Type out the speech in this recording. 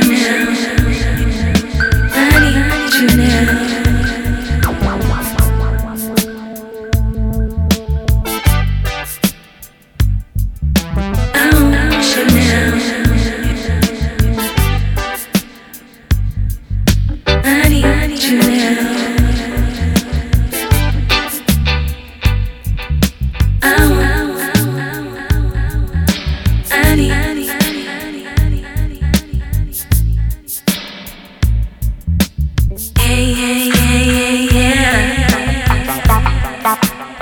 to you.